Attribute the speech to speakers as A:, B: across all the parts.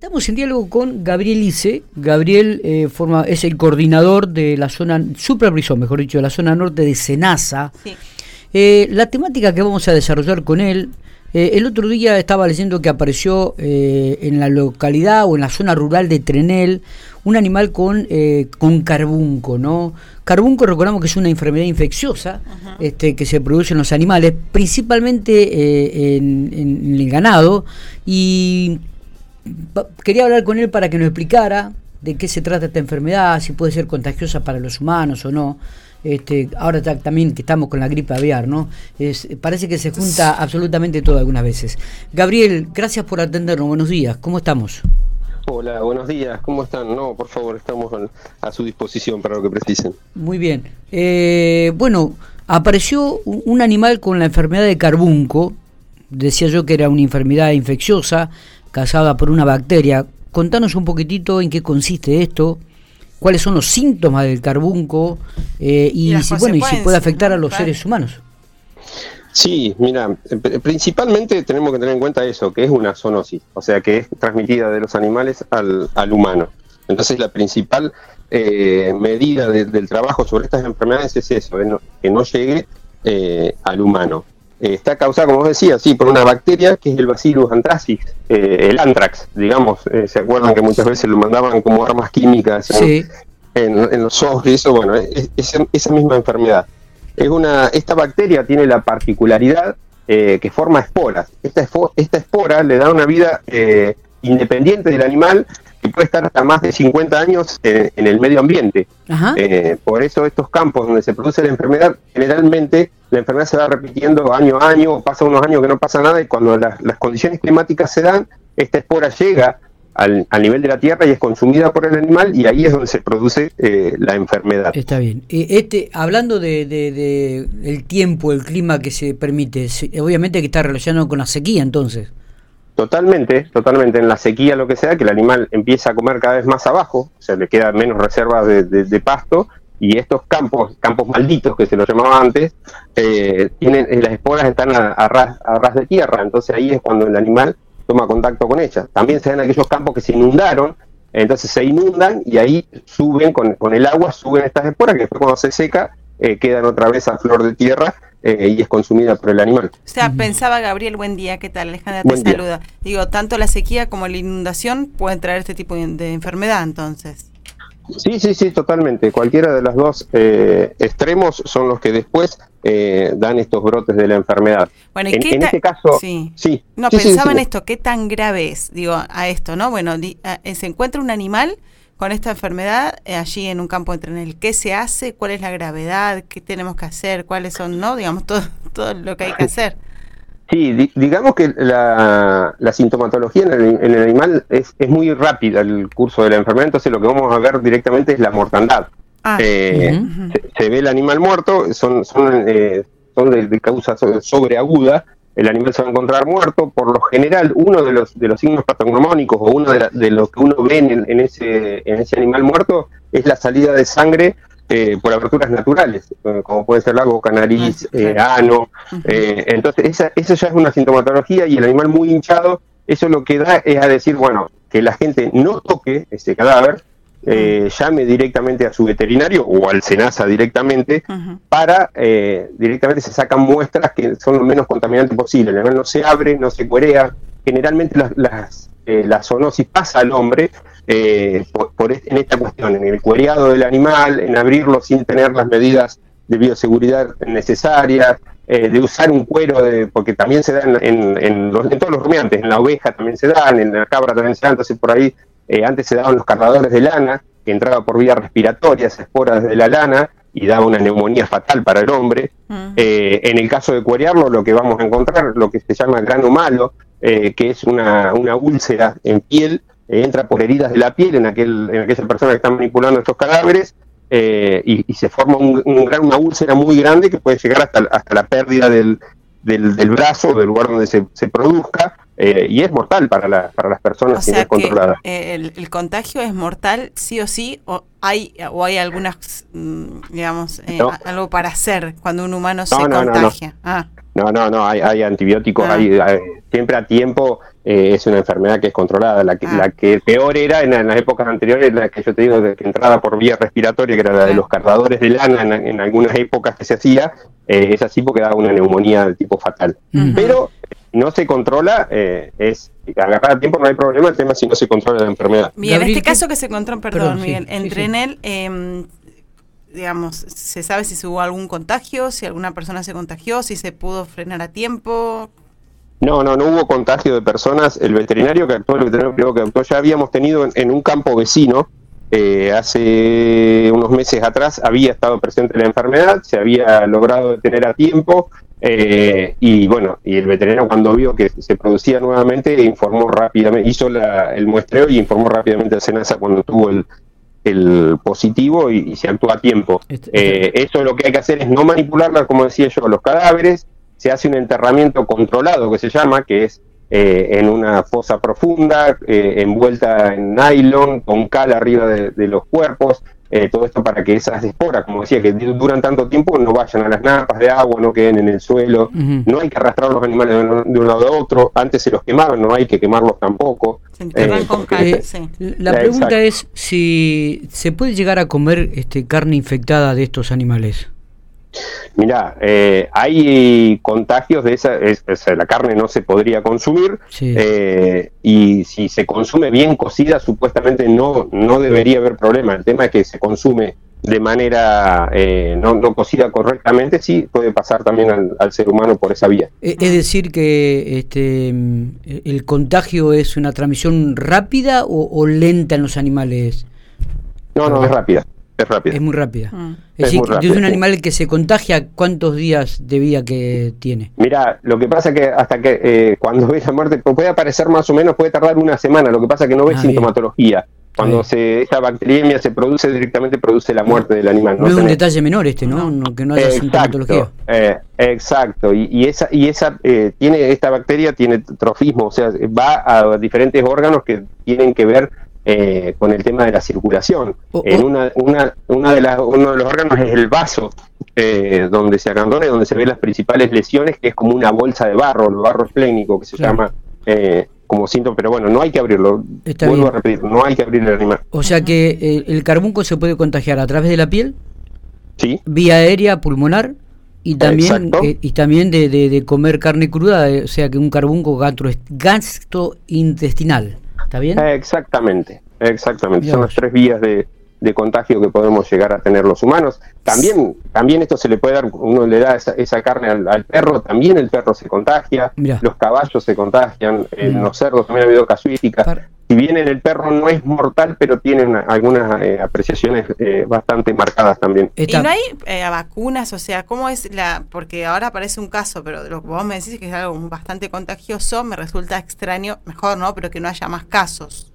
A: Estamos en diálogo con Gabriel Ice. Gabriel eh, forma, es el coordinador de la zona, supervisor, mejor dicho, de la zona norte de Senasa. Eh, la temática que vamos a desarrollar con él, eh, el otro día estaba leyendo que apareció en la localidad o en la zona rural de Trenel un animal con, con carbunco, ¿no? Carbunco recordamos que es una enfermedad infecciosa este, que se produce en los animales, principalmente en, en el ganado, y quería hablar con él para que nos explicara de qué se trata esta enfermedad, si puede ser contagiosa para los humanos o no. Este, ahora también que estamos con la gripe aviar, ¿no? Es, parece que se junta absolutamente todo algunas veces. Gabriel, gracias por atendernos. Buenos días, ¿cómo estamos?
B: Hola, buenos días, ¿cómo están? No, por favor, estamos a su disposición para lo que precisen.
A: Muy bien. Eh, bueno, apareció un animal con la enfermedad de carbunco. Decía yo que era una enfermedad infecciosa causada por una bacteria. Contanos un poquitito en qué consiste esto, cuáles son los síntomas del carbunco eh, y, si, bueno, y si puede afectar a los seres humanos.
B: Sí, mira, principalmente tenemos que tener en cuenta eso, que es una zoonosis, o sea, que es transmitida de los animales al, al humano. Entonces, la principal eh, medida del trabajo sobre estas enfermedades es eso, que no llegue eh, al humano. Eh, está causada, como vos decías, sí, por una bacteria que es el Bacillus anthracis, eh, el anthrax, digamos. Eh, ¿Se acuerdan que muchas veces lo mandaban como armas químicas en, los ojos y eso? Bueno, es, esa misma enfermedad. Es una, esta bacteria tiene la particularidad que forma esporas. Esta, esta espora le da una vida independiente del animal y puede estar hasta más de 50 años en, el medio ambiente. Eh, por eso estos campos donde se produce la enfermedad, generalmente la enfermedad se va repitiendo año a año, pasa unos años que no pasa nada y cuando las, condiciones climáticas se dan, esta espora llega al, nivel de la tierra y es consumida por el animal y ahí es donde se produce eh, la enfermedad.
A: Está bien. Este, hablando de, de, el tiempo, el clima que se permite, obviamente que está relacionado con la sequía entonces.
B: Totalmente, totalmente. En la sequía, lo que sea, que el animal empieza a comer cada vez más abajo, o sea, le quedan menos reservas de, pasto, y estos campos, campos malditos que se los llamaba antes, eh, tienen, eh, las esporas están a, ras, a ras de tierra, entonces ahí es cuando el animal toma contacto con ellas. También se dan aquellos campos que se inundaron, entonces se inundan y ahí suben con, con el agua, suben estas esporas que después cuando se seca eh, quedan otra vez a flor de tierra eh, y es consumida por el animal.
C: O sea, pensaba Gabriel, buen día, ¿qué tal? Alejandra te saluda. Digo, tanto la sequía como la inundación pueden traer este tipo de enfermedad, entonces.
B: Sí, sí, sí, totalmente. Cualquiera de los dos eh, extremos son los que después eh, dan estos brotes de la enfermedad.
C: Bueno, ¿y en, este caso, sí. sí no, pensaba en esto, ¿qué tan grave es? Digo, a esto, ¿no? Bueno, se encuentra un animal con esta enfermedad eh, allí en un campo de Trenel? ¿Qué se hace? ¿Cuál es la gravedad? ¿Qué tenemos que hacer? ¿Cuáles son, no? Digamos, todo, todo lo que hay que hacer.
B: Sí, digamos que la, sintomatología en el, animal es, es, muy rápida el curso de la enfermedad, entonces lo que vamos a ver directamente es la mortandad. Ah, eh, se, ve el animal muerto, son, son, eh, son de, de, causa sobreaguda, el animal se va a encontrar muerto. Por lo general, uno de los, de los signos patognomónicos o uno de, de lo que uno ve en, ese, en ese animal muerto es la salida de sangre eh, por aberturas naturales, eh, como puede ser la boca, nariz, ah, eh, ano. entonces, esa, eso ya es una sintomatología y el animal muy hinchado, eso lo que da es a decir, bueno, que la gente no toque ese cadáver, eh, llame directamente a su veterinario o al SENASA directamente para eh, directamente se sacan muestras que son lo menos contaminantes posible. El animal no se abre, no se cuerea. Generalmente las, eh, la zoonosis pasa al hombre por, en esta cuestión, en el cuereado del animal, en abrirlo sin tener las medidas de bioseguridad necesarias, de usar un cuero, de, porque también se da en, en, todos los rumiantes, en la oveja también se dan, en la cabra también se dan, entonces por ahí eh, antes se daban los cargadores de lana, que entraba por vía respiratoria, esa espora desde la lana, y daba una neumonía fatal para el hombre. Eh, en el caso de cuerearlo, lo que vamos a encontrar, lo que se llama grano malo, eh, que es una, úlcera en piel, entra por heridas de la piel en, aquel, en aquella persona que está manipulando estos cadáveres, y, se forma un, una úlcera muy grande que puede llegar hasta, hasta la pérdida del, del, del brazo, del lugar donde se, se produzca, eh, y es mortal para, la, para las personas
C: o sea que eh, el, contagio es mortal sí o sí o hay o hay algunas mm, digamos eh, algo para hacer cuando un humano se contagia
B: ah. no, no no hay, hay antibióticos ah. hay, siempre a tiempo eh, es una enfermedad que es controlada. La que, ah. la que peor era en, las épocas anteriores, la que yo te digo, de que entraba por vía respiratoria, que era la de los cargadores de lana en, algunas épocas que se hacía, eh, es así porque daba una neumonía de tipo fatal. Pero no se controla, eh, es agarrar a tiempo no hay problema, el tema si no se controla la enfermedad.
C: Bien, en este caso que se controla, perdón, Miguel, entre en él, em, digamos, ¿se sabe si hubo algún contagio, si alguna persona se contagió, si se pudo frenar a tiempo?
B: No, no, no hubo contagio de personas. El veterinario que actuó, el veterinario privado que actuó, ya habíamos tenido en, un campo vecino, eh, hace unos meses atrás, había estado presente la enfermedad, se había logrado detener a tiempo, eh, y bueno, y el veterinario cuando vio que se producía nuevamente, informó rápidamente, hizo el muestreo y informó rápidamente a Senasa cuando tuvo el, positivo y, se actuó a tiempo. Este, este- eh, eso lo que hay que hacer es no manipularla, como decía yo, los cadáveres, se hace un enterramiento controlado que se llama, que es eh, en una fosa profunda, eh, envuelta en nylon, con cal arriba de, los cuerpos, eh, todo esto para que esas esporas, como decía, que duran tanto tiempo, no vayan a las napas de agua, no queden en el suelo, no hay que arrastrar los animales de un lado a otro, antes se los quemaban, no hay que quemarlos tampoco.
A: con cal, La pregunta es si se puede llegar a comer este, carne infectada de estos animales.
B: Mira, eh, hay contagios de esa, la carne no se podría consumir eh, y si se consume bien cocida supuestamente no, no debería haber problema. El tema es que se consume de manera eh, no, no, cocida correctamente, sí puede pasar también al, ser humano por esa vía.
A: Es decir, que este, el contagio es una transmisión rápida o lenta en los animales.
B: No, no, es rápida. Es rápida.
A: Es muy rápida. Ah. Es, decir, es un animal que se contagia, ¿cuántos días de vida que tiene?
B: Mira, lo que pasa que hasta que eh, cuando ves la muerte puede aparecer más o menos, puede tardar una semana, lo que pasa que no ves ah, sintomatología. Cuando se, esa bacteriemia se produce directamente, produce la muerte del animal.
A: No, es un detalle menor este, ¿no? que no haya sintomatología.
B: Eh, exacto, y, esa, y esa eh, tiene esta bacteria tiene trofismo, o sea, va a diferentes órganos que tienen que ver eh, con el tema de la circulación. En una, una, una de las, uno de los órganos es el vaso, eh, donde se acantona y donde se ven las principales lesiones, que es como una bolsa de barro, el barro esplénico, que se llama eh, como síntoma, pero bueno, no hay que abrirlo. Vuelvo a repetir, no hay que abrir el animal.
A: O sea que el carbunco se puede contagiar a través de la piel,
B: sí.
A: vía aérea, pulmonar, y también y también de, de, comer carne cruda, o sea que un carbunco gastrointestinal. ¿Está bien?
B: Exactamente, exactamente. Son las tres vías de, contagio que podemos llegar a tener los humanos. También, también esto se le puede dar, uno le da esa, carne al, perro, también el perro se contagia, los caballos se contagian, los cerdos también ha habido casuísticas. Si bien en el perro no es mortal, pero tienen algunas eh, apreciaciones eh, bastante marcadas también.
C: ¿Y no hay eh, vacunas? O sea, ¿cómo es la...? Porque ahora parece un caso, pero lo que vos me decís que es algo bastante contagioso, me resulta extraño, mejor, ¿no? Pero que no haya más casos.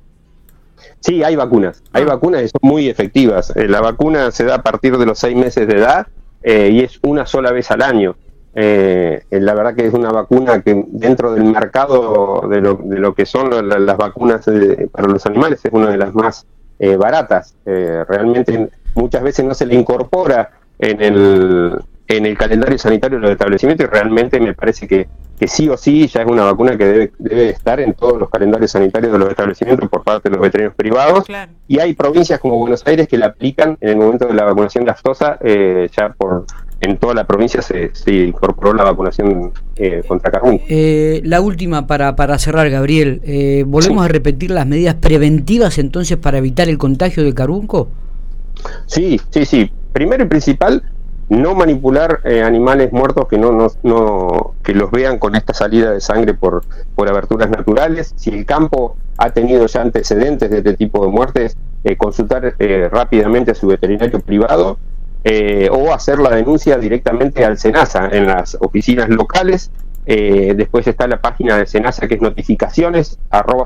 B: Sí, hay vacunas. Hay ah. vacunas y son muy efectivas. la vacuna se da a partir de los seis meses de edad y es una sola vez al año. Eh, la verdad que es una vacuna que dentro del mercado de lo, de lo que son las vacunas para los animales es una de las más eh, baratas. Eh, realmente muchas veces no se le incorpora en el, en el calendario sanitario de los establecimientos y realmente me parece que, que sí o sí ya es una vacuna que debe, debe estar en todos los calendarios sanitarios de los establecimientos por parte de los veterinarios privados. Y hay provincias como Buenos Aires que la aplican en el momento de la vacunación de aftosa ya por en toda la provincia se, incorporó la vacunación eh, contra carbón.
A: Eh, la última para, para cerrar, Gabriel. Eh, ¿Volvemos a repetir las medidas preventivas entonces para evitar el contagio del carbunco?
B: Sí, sí, sí. Primero y principal, no manipular animales muertos que no, no, no, que los vean con esta salida de sangre por, por aberturas naturales. Si el campo ha tenido ya antecedentes de este tipo de muertes, consultar rápidamente a su veterinario privado eh, o hacer la denuncia directamente al SENASA en las oficinas locales. Eh, después está la página de SENASA que es notificaciones arroba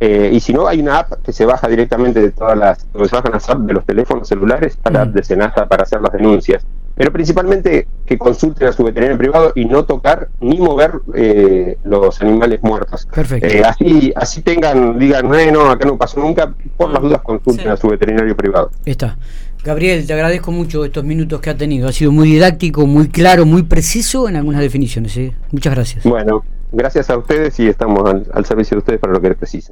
B: eh, y si no, hay una app que se baja directamente de todas las, se bajan las apps de los teléfonos celulares, está la app de Senasa para hacer las denuncias pero principalmente que consulten a su veterinario privado y no tocar ni mover eh, los animales muertos.
A: Perfecto.
B: Eh, así, así tengan, digan, no, acá no pasó nunca, por las dudas consulten a su veterinario privado.
A: Está. Gabriel, te agradezco mucho estos minutos que ha tenido. Ha sido muy didáctico, muy claro, muy preciso en algunas definiciones. Muchas gracias.
B: Bueno, gracias a ustedes y estamos al, servicio de ustedes para lo que precisen.